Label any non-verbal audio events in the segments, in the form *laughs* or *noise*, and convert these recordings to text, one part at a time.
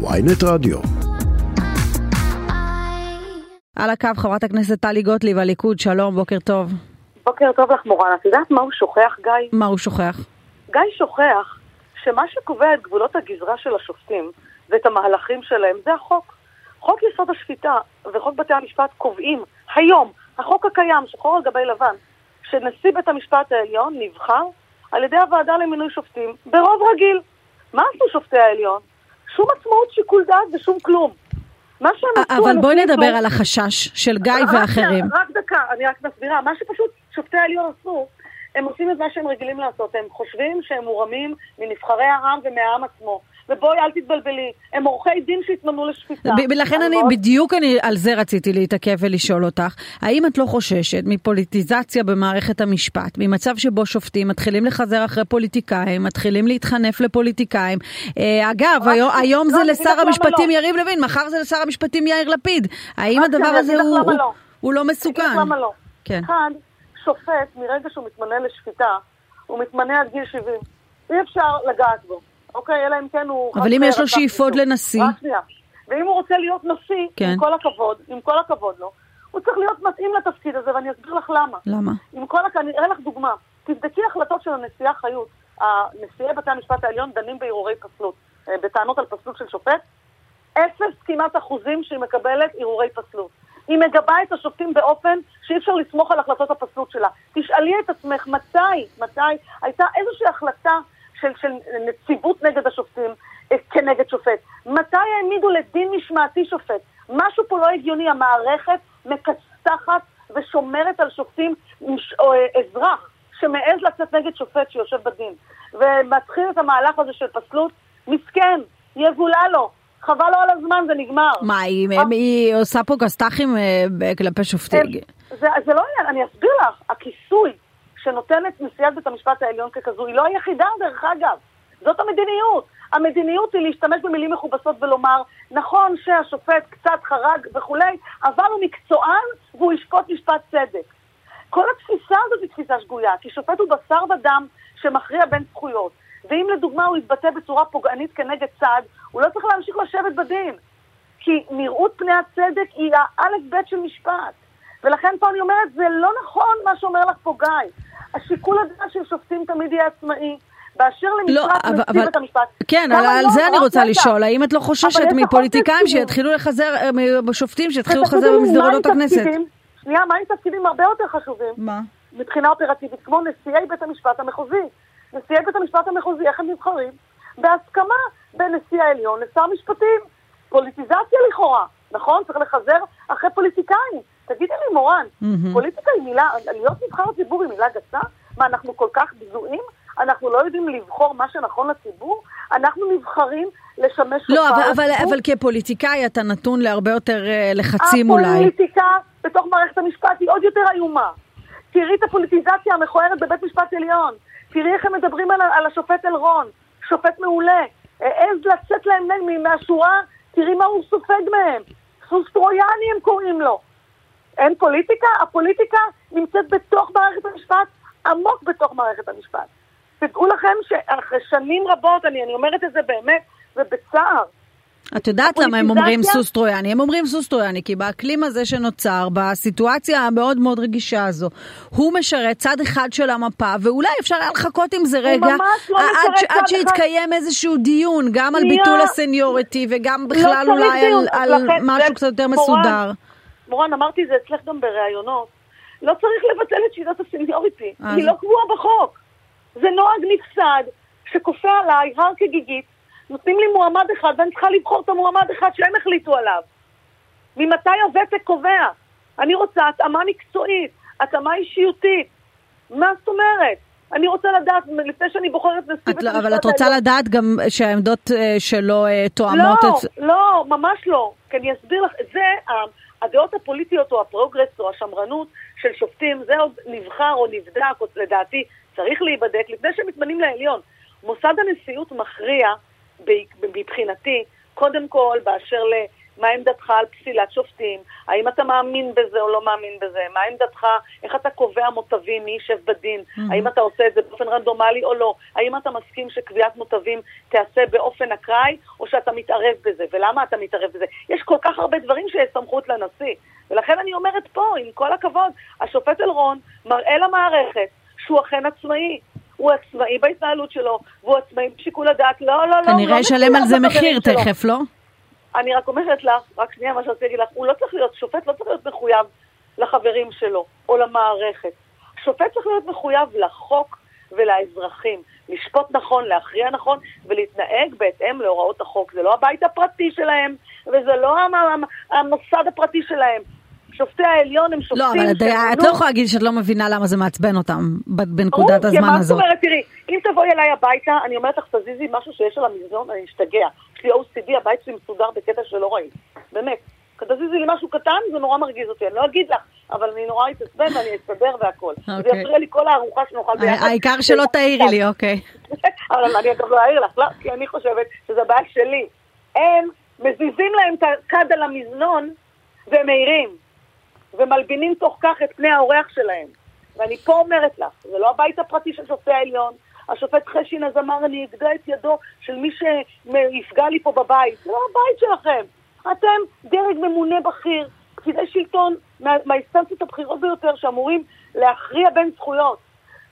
ויינט רדיו. על הקו חברת הכנסת טלי גוטליב, הליכוד, שלום, בוקר טוב. בוקר טוב לך מורן, את יודעת מה הוא שוכח, גיא? מה הוא שוכח? גיא שוכח שמה שקובע את גבולות הגזרה של השופטים ואת המהלכים שלהם זה החוק. חוק יסוד השפיטה וחוק בתי המשפט קובעים היום, החוק הקיים, שחור על גבי לבן, שנשיא בית המשפט העליון נבחר על ידי הוועדה למינוי שופטים ברוב רגיל. מה עשו שופטי העליון? שום עצמאות שיקול דעת ושום כלום. מה שהם עשו... אבל בואי נדבר על החשש של גיא ואחרים. רק דקה, אני רק מסבירה. מה שפשוט שופטי העליון עשו, הם עושים את מה שהם רגילים לעשות. הם חושבים שהם מורמים מנבחרי העם ומהעם עצמו. ובואי, אל תתבלבלי, הם עורכי דין שהתמנו לשפיטה. ב- לכן אני, בדיוק אני, על זה רציתי להתעכב ולשאול אותך. האם את לא חוששת מפוליטיזציה במערכת המשפט, ממצב שבו שופטים מתחילים לחזר אחרי פוליטיקאים, מתחילים להתחנף לפוליטיקאים? אה, אגב, היום, היום זה לשר המשפטים לא. יריב לוין, מחר זה לשר המשפטים יאיר לפיד. האם הדבר אני הזה לך הוא, לא. הוא לא אגיד מסוכן? לך למה לא. כן. אחד, שופט, מרגע שהוא מתמנה לשפיטה, הוא מתמנה עד גיל 70. אי אפשר לגעת בו, אוקיי? אלא אם כן הוא... אבל אם יש לו רצח שאיפות. לנשיא? רק שנייה. ואם הוא רוצה להיות נשיא, כן. עם כל הכבוד, עם כל הכבוד לו, הוא צריך להיות מתאים לתפקיד הזה, ואני אסביר לך למה. למה? עם כל הכ... אני אראה לך דוגמה. תבדקי החלטות של הנשיאה חיות. הנשיאי בתי המשפט העליון דנים בערעורי פסלות, אה, בטענות על פסלות של שופט. אפס כמעט אחוזים שהיא מקבלת ערעורי פסלות. היא מגבה את השופטים באופן שאי אפשר לסמוך על החלטות הפסלות שלה. תשאלי את עצמך מתי, מתי הייתה איזושהי החלטה של, של נציבות נגד השופטים אה, כנגד שופט. מתי העמידו לדין משמעתי שופט? משהו פה לא הגיוני, המערכת מכסתחת ושומרת על שופטים, או אה, אזרח שמעז לצאת נגד שופט שיושב בדין, ומתחיל את המהלך הזה של פסלות, מסכן, יבולע לו, חבל לו על הזמן, זה נגמר. מה, היא, היא עושה פה אה, ב- כלפי שופטים? זה, זה לא עניין, אני אסביר לך, הכיסוי שנותנת נשיאת בית המשפט העליון ככזו היא לא היחידה דרך אגב, זאת המדיניות. המדיניות היא להשתמש במילים מכובסות ולומר, נכון שהשופט קצת חרג וכולי, אבל הוא מקצוען והוא ישפוט משפט צדק. כל התפיסה הזאת היא תפיסה שגויה, כי שופט הוא בשר ודם שמכריע בין זכויות. ואם לדוגמה הוא יתבטא בצורה פוגענית כנגד צד, הוא לא צריך להמשיך לשבת בדין. כי נראות פני הצדק היא האלף-בית של משפט. ולכן פה אני אומרת, זה לא נכון מה שאומר לך פה גיא. השיקול הדעת של שופטים תמיד יהיה עצמאי. באשר לא, למשפט אבל, נשיא אבל בית המשפט. כן, על, על היום, זה אני רוצה. לשאול, האם את לא חוששת מפוליטיקאים. שיתחילו לחזר, אה, בשופטים שיתחילו לחזר במסדרונות הכנסת? שנייה, מה עם תפקידים הרבה יותר חשובים? מה? מבחינה אופרטיבית, כמו נשיאי בית המשפט המחוזי. נשיאי בית המשפט המחוזי, איך הם נבחרים? בהסכמה בין נשיא העליון לשר משפטים. פוליטיזציה לכאורה, נכון? צריך לחזר אחרי פוליטיקאים. תגידי לי, מורן, מהמם. פוליטיקה היא מילה, להיות נבחר ציבור היא מילה גסה? מה, אנחנו כל כך בזויים? אנחנו לא יודעים לבחור מה שנכון לציבור? אנחנו נבחרים לשמש לא, אבל, אבל? אבל כפוליטיקאי אתה נתון להרבה יותר אה, לחצים אולי. הפוליטיקה בתוך מערכת המשפט היא עוד יותר איומה. תראי את הפוליטיזציה המכוערת בבית משפט עליון. תראי איך הם מדברים על, על השופט אלרון. שופט מעולה. העז לצאת להם מהשורה, תראי מה הוא סופג מהם. סוס טרויאני הם קוראים לו. אין פוליטיקה? הפוליטיקה נמצאת בתוך מערכת המשפט, עמוק בתוך מערכת המשפט. תדעו לכם שאחרי שנים רבות, אני, אני אומרת את זה באמת, ובצער, את יודעת למה הם אומרים סוס טרויאני? הם אומרים סוס טרויאני כי באקלים הזה שנוצר, בסיטואציה המאוד מאוד רגישה הזו, הוא משרת צד אחד של המפה, ואולי אפשר היה לחכות עם זה רגע, לא עד, ש-. שיתקיים איזשהו דיון, גם על. ביטול הסניוריטי, וגם בכלל לא צריך אולי על, משהו זה- קצת יותר מסודר. מורן, אמרתי את זה אצלך גם בראיונות. לא צריך לבטל את שיטת הסניוריטי. אה, היא לא קבועה בחוק. זה נוהג נפסד, שכופה עליי הר כגיגית, נותנים לי מועמד אחד, ואני צריכה לבחור את המועמד אחד שהם החליטו עליו. ממתי הוותק קובע? אני רוצה התאמה מקצועית, התאמה אישיותית. מה זאת אומרת? אני רוצה לדעת, לפני שאני בוחרת נשיא בית לא, אבל את רוצה העליון- לדעת גם שהעמדות אה, שלו אה, תואמות לא, את... לא, ממש לא. כי אני אסביר לך, זה הדעות הפוליטיות או הפרוגרס או השמרנות של שופטים, זה עוד נבחר או נבדק, או לדעתי צריך להיבדק לפני שמתמנים לעליון. מוסד הנשיאות מכריע, מבחינתי, קודם כל באשר מה עמדתך על פסילת שופטים, האם אתה מאמין בזה או לא מאמין בזה, מה עמדתך, איך אתה קובע מוטבים, מי יישב בדין, mm-hmm. האם אתה עושה את זה באופן רנדומלי או לא, האם אתה מסכים שקביעת מוטבים תיעשה באופן אקראי, או שאתה מתערב בזה, ולמה אתה מתערב בזה. יש כל כך הרבה דברים שיש סמכות לנשיא, ולכן אני אומרת פה, עם כל הכבוד, השופט אלרון מראה למערכת שהוא אכן עצמאי. הוא עצמאי בהתנהלות שלו, והוא עצמאי בשיקול הדעת. לא, לא, לא. כנראה לא ישלם על זה מחיר תכף, לא? אני רק אומרת לך, רק שנייה מה שרציתי להגיד לך, הוא לא צריך להיות, שופט לא צריך להיות מחויב לחברים שלו או למערכת. שופט צריך להיות מחויב לחוק ולאזרחים. לשפוט נכון, להכריע נכון ולהתנהג בהתאם להוראות החוק. זה לא הבית הפרטי שלהם וזה לא המוסד הפרטי שלהם. שופטי העליון הם שופטים... לא, אבל שמונו... את לא יכולה להגיד שאת לא מבינה למה זה מעצבן אותם בנקודת הזמן הזאת. מה זאת אומרת, תראי, אם תבואי אליי הביתה, אני אומרת לך, תזיזי משהו שיש על המזנון, אני אשתגע. יש לי OCD, הבית שלי מסודר בקטע שלא ראית. באמת. תזיזי לי משהו קטן, זה נורא מרגיז אותי. אני לא אגיד לך, אבל אני נורא אתעצבן ואני אסתדר והכל. זה אוקיי. יפריע לי כל הארוחה שנאכל ביחד. העיקר שלא תעירי לי, אוקיי. *laughs* אבל אני אגב לא אעיר לך, לא, כי אני חושבת שזה הבעיה שלי. הם מזיזים להם את הכד על המזנון ומעירים. ומלבינים תוך כך את פני האורח שלהם. ואני פה אומרת לך, זה לא הבית הפרטי של שופטי העליון. השופט חשין אז אמר, אני אגדע את ידו של מי שיפגע לי פה בבית. זה לא הבית שלכם. אתם דרג ממונה בכיר, פקידי שלטון מהאינסטנציות הבכירות ביותר שאמורים להכריע בין זכויות.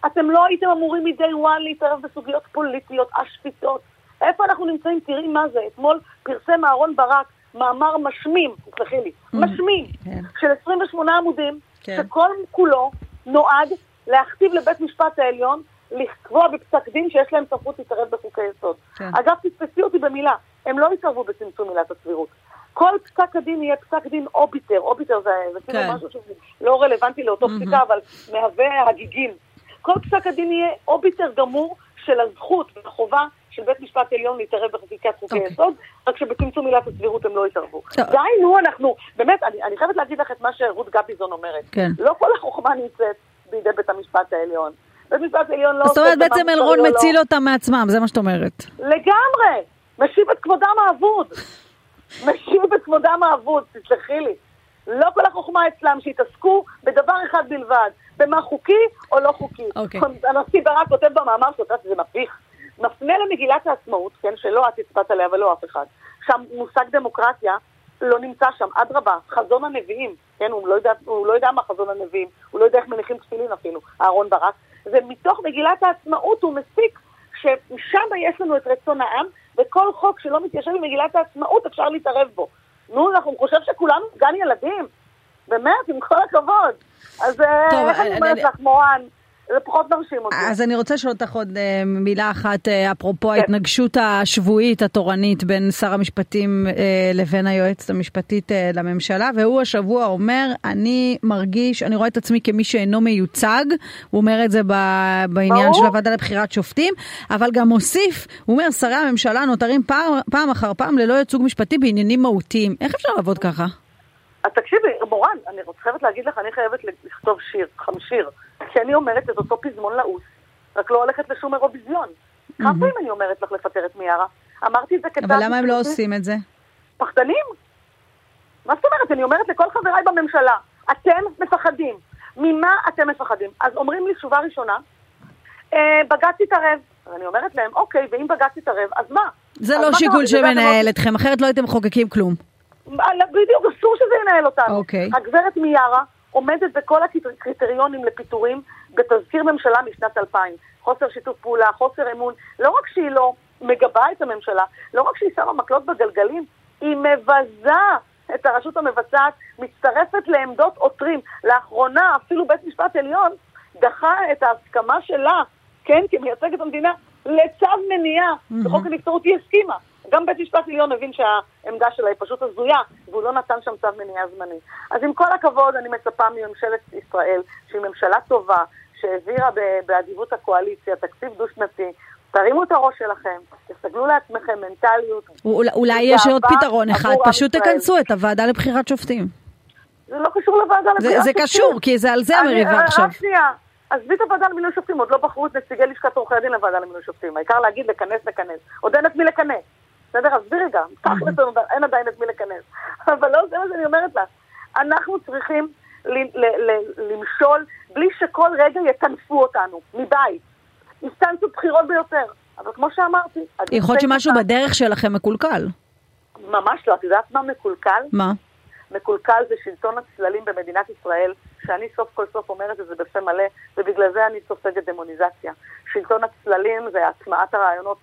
אתם לא הייתם אמורים מ-day one להתערב בסוגיות פוליטיות, השפיטות. איפה אנחנו נמצאים? תראי מה זה. אתמול פרסם אהרון ברק מאמר משמים, תסלחי לי, mm. משמים, כן. של 28 עמודים, כן. שכל כולו נועד להכתיב לבית משפט העליון לקבוע בפסק דין שיש להם סמכות להתערב בחוקי יסוד. כן. אגב, תתפסי אותי במילה, הם לא יתערבו בצמצום עילת הסבירות. כל פסק הדין יהיה פסק דין obiter, obiter זה, כאילו כן. משהו שלא רלוונטי לאותו mm-hmm. פסיקה, אבל מהווה הגיגים. כל פסק הדין יהיה obiter גמור של הזכות והחובה של בית משפט עליון להתערב בחקיקת חוקי okay. אוקיי. יסוד, רק שבצמצום עילת הסבירות הם לא יתערבו. די, נו, אנחנו, באמת, אני, אני חייבת להגיד לך את מה שרות גביזון אומרת. כן. לא כל החוכמה נמצאת בידי בית המשפט העליון. בית המשפט העליון לא עושה... זאת אומרת, בעצם אלרון לא- מציל לא... אותם מעצמם, זה מה שאת אומרת. לגמרי! משיב את כבודם האבוד. משיב את כבודם האבוד, תסלחי לי. לא כל החוכמה אצלם, שהתעסקו בדבר אחד בלבד, במה חוקי או לא חוקי. Okay. אוקיי. הנשיא ברק כותב במאמר שלו, זה מביך. מפנה למגילת העצמאות, כן, שלא את הצבעת עליה ולא אף אחד, שם מושג דמוקרטיה לא נמצא שם, אדרבה, חזון הנביאים, כן, הוא לא, יודע, הוא לא יודע מה חזון הנביאים, הוא לא יודע איך מניחים תפילין אפילו, אהרון ברק, ומתוך מגילת העצמאות הוא מסיק ששם יש לנו את רצון העם, וכל חוק שלא מתיישב עם מגילת העצמאות אפשר להתערב בו. נו, אנחנו חושב שכולנו גן ילדים? באמת, עם כל הכבוד. אז אה, טוב, איך אני אומרת לך, מורן? זה פחות מרשים אותי. אז אני רוצה לשאול אותך עוד אה, מילה אחת, אה, אפרופו כן. ההתנגשות השבועית התורנית בין שר המשפטים אה, לבין היועצת המשפטית לממשלה, והוא השבוע אומר, אני מרגיש, אני רואה את עצמי כמי שאינו מיוצג, הוא אומר את זה בעניין של הוועדה לבחירת שופטים, אבל גם מוסיף, הוא אומר, שרי הממשלה נותרים פעם, פעם אחר פעם ללא ייצוג משפטי בעניינים מהותיים. איך אפשר לעבוד ככה? אז תקשיבי, מורן, אני חייבת להגיד לך, אני חייבת לכתוב שיר, חמשיר. כי אני אומרת את אותו פזמון לעוס, רק לא הולכת לשום אירוויזיון. כמה פעמים אני אומרת לך לפטר את מיארה? אמרתי את זה כצעד... אבל למה הם לא עושים את זה? פחדנים. מה זאת אומרת? אני אומרת לכל חבריי בממשלה, אתם מפחדים. ממה אתם מפחדים? אז אומרים לי תשובה ראשונה, אה, בג"ץ יתערב. אני אומרת להם, אוקיי, ואם בג"ץ יתערב, אז מה? זה לא שיקול שמנהל אתכם, אחרת לא הייתם מחוקקים כלום. בדיוק, אסור שזה ינהל אותנו. אוקיי. הגברת מיארה עומדת בכל הקריטריונים לפיטורים בתזכיר ממשלה משנת 2000. חוסר שיתוף פעולה, חוסר אמון. לא רק שהיא לא מגבה את הממשלה, לא רק שהיא שמה מקלות בגלגלים, היא מבזה את הרשות המבצעת, מצטרפת לעמדות עותרים. לאחרונה אפילו בית משפט עליון דחה את ההסכמה שלה, כן, כמייצגת המדינה, לצו מניעה. Mm-hmm. בחוק הנבצרות היא הסכימה. גם בית משפט עליון הבין שהעמדה שלה היא פשוט הזויה, והוא לא נתן שם צו מניעה זמני. אז עם כל הכבוד, אני מצפה מממשלת ישראל, שהיא ממשלה טובה, שהעבירה באדיבות הקואליציה תקציב דו-שנתי, תרימו את הראש שלכם, תסתגלו לעצמכם מנטליות. אולי יש עוד פתרון אחד, פשוט תכנסו את הוועדה לבחירת שופטים. זה לא קשור לוועדה לבחירת שופטים. זה קשור, כי זה על זה המריבה עכשיו. רק שנייה, עזבי את הוועדה למינוי שופטים, עוד לא בחרו את נציגי לשכת עורכי הדין לוועדה למינוי שופטים. העיקר להגיד לכנס, לכנס. עוד אין את מי לכנס. בסדר? עזבי רגע, תכלס אין עדיין את מי לכנס. *laughs* אבל לא זה מה שאני אומרת לך. אנחנו צריכים למשול בלי שכל רגע יטנפו אותנו, מבית. אינסטנציות בכירות ביותר. אבל כמו שאמרתי... יכול להיות שמשהו בדרך שלכם מקולקל. ממש לא. את יודעת מה מקולקל? מה? מקולקל זה שלטון הצללים במדינת ישראל, שאני סוף כל סוף אומרת את זה בפה מלא, ובגלל זה אני סופגת דמוניזציה. שלטון הצללים זה הטמעת הרעיונות,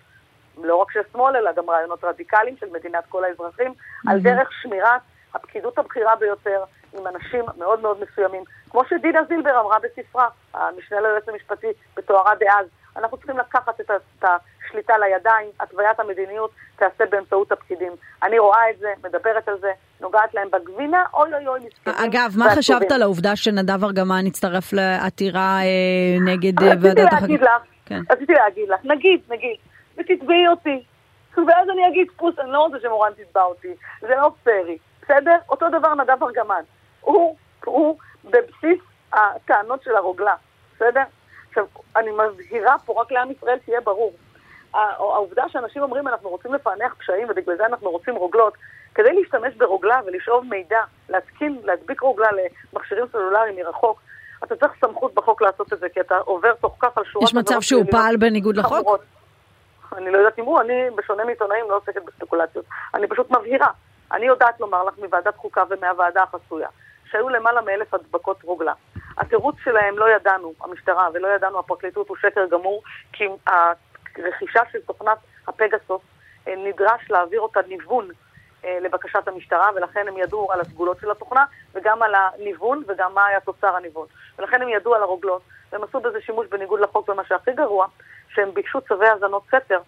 לא רק של שמאל, אלא גם רעיונות רדיקליים של מדינת כל האזרחים, mm-hmm. על דרך שמירת הפקידות הבכירה ביותר, עם אנשים מאוד מאוד מסוימים. כמו שדינה זילבר אמרה בספרה, המשנה ליועץ המשפטי בתוארה דאז, אנחנו צריכים לקחת את השליטה לידיים, התוויית המדיניות תעשה באמצעות הפקידים. אני רואה את זה, מדברת על זה, נוגעת להם בגבינה, אוי אוי אוי, מסכנים. אגב, מה חשבת על העובדה שנדב ארגמן הצטרף לעתירה אה, נגד אה, ועדת לך, כן. רציתי להגיד לך, נגיד, נגיד, ותתבעי אותי. ואז אני אגיד, פוס, אני לא רוצה שמורן תתבע אותי, זה לא פרי, בסדר? אותו דבר נדב ארגמן. הוא, הוא בבסיס הטענות של הרוגלה, בסדר? עכשיו, אני מבהירה פה רק לעם ישראל שיהיה ברור. העובדה שאנשים אומרים אנחנו רוצים לפענח פשעים ובגלל זה אנחנו רוצים רוגלות, כדי להשתמש ברוגלה ולשאוב מידע, להתקין, להדביק רוגלה למכשירים סלולריים מרחוק, אתה צריך סמכות בחוק לעשות את זה, כי אתה עובר תוך כך על שורת... יש מצב שהוא פעל בניגוד לחוק? אני לא יודעת אם הוא, אני בשונה מעיתונאים לא עוסקת בספקולציות. אני פשוט מבהירה. אני יודעת לומר לך מוועדת חוקה ומהוועדה החסויה, שהיו למעלה מאלף הדבקות רוגלה. התירוץ שלהם לא ידענו, המשטרה, ולא ידענו הפרקליטות הוא שקר גמור, כי הרכישה של תוכנת הפגסוס אה, נדרש להעביר אותה ניוון לבקשת המשטרה, ולכן הם ידעו על הסגולות של התוכנה, וגם על הניוון, וגם מה היה תוצר הניוון. ולכן הם ידעו על הרוגלות, והם עשו בזה שימוש בניגוד לחוק, ומה שהכי גרוע, שהם ביקשו צווי האזנות סתר,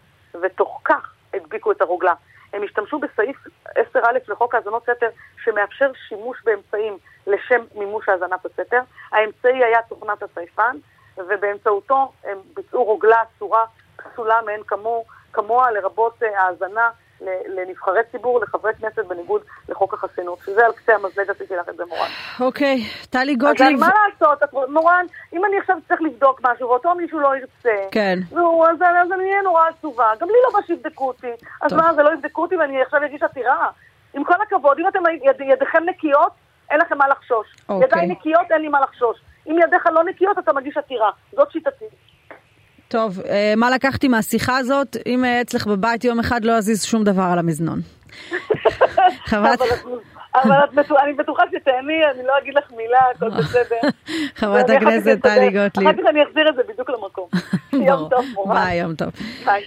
ותוך כך הדביקו את הרוגלה. הם השתמשו בסעיף 10א לחוק האזנות סתר, שמאפשר שימוש באמצעים לשם מימוש האזנת הסתר. האמצעי היה תוכנת הסייפן, ובאמצעותו הם ביצעו רוגלה אסורה, פסולה מאין כמוה לרבות אה, האזנה לנבחרי ציבור, לחברי כנסת, בניגוד לחוק החסינות, שזה על קצה המזלג עשיתי לך את זה, מורן. אוקיי, טלי גוטליב. אז מה לעשות, מורן, אם אני עכשיו צריך לבדוק משהו ואותו מישהו לא ירצה, כן. נו, אז, אז אני אהיה נורא עצובה, גם לי לא בא שיבדקו אותי, אז טוב. מה, זה לא יבדקו אותי ואני עכשיו אגיש עתירה? עם כל הכבוד, אם אתם יד, ידיכם נקיות, אין לכם מה לחשוש. אוקיי. ידיים נקיות, אין לי מה לחשוש. אם ידיך לא נקיות, אתה מגיש עתירה. זאת שיטתי. טוב, אה, מה לקחתי מהשיחה הזאת? אם אצלך בבית יום אחד לא אזיז שום דבר על המזנון. *laughs* חברת... אבל אני בטוחה שתהני, אני לא אגיד לך מילה, הכל *laughs* בסדר. חברת הכנסת טלי גוטליב. אחר כך אני אחזיר את זה בדיוק למקום. *laughs* יום טוב, מורן. ביי, יום טוב. ביי.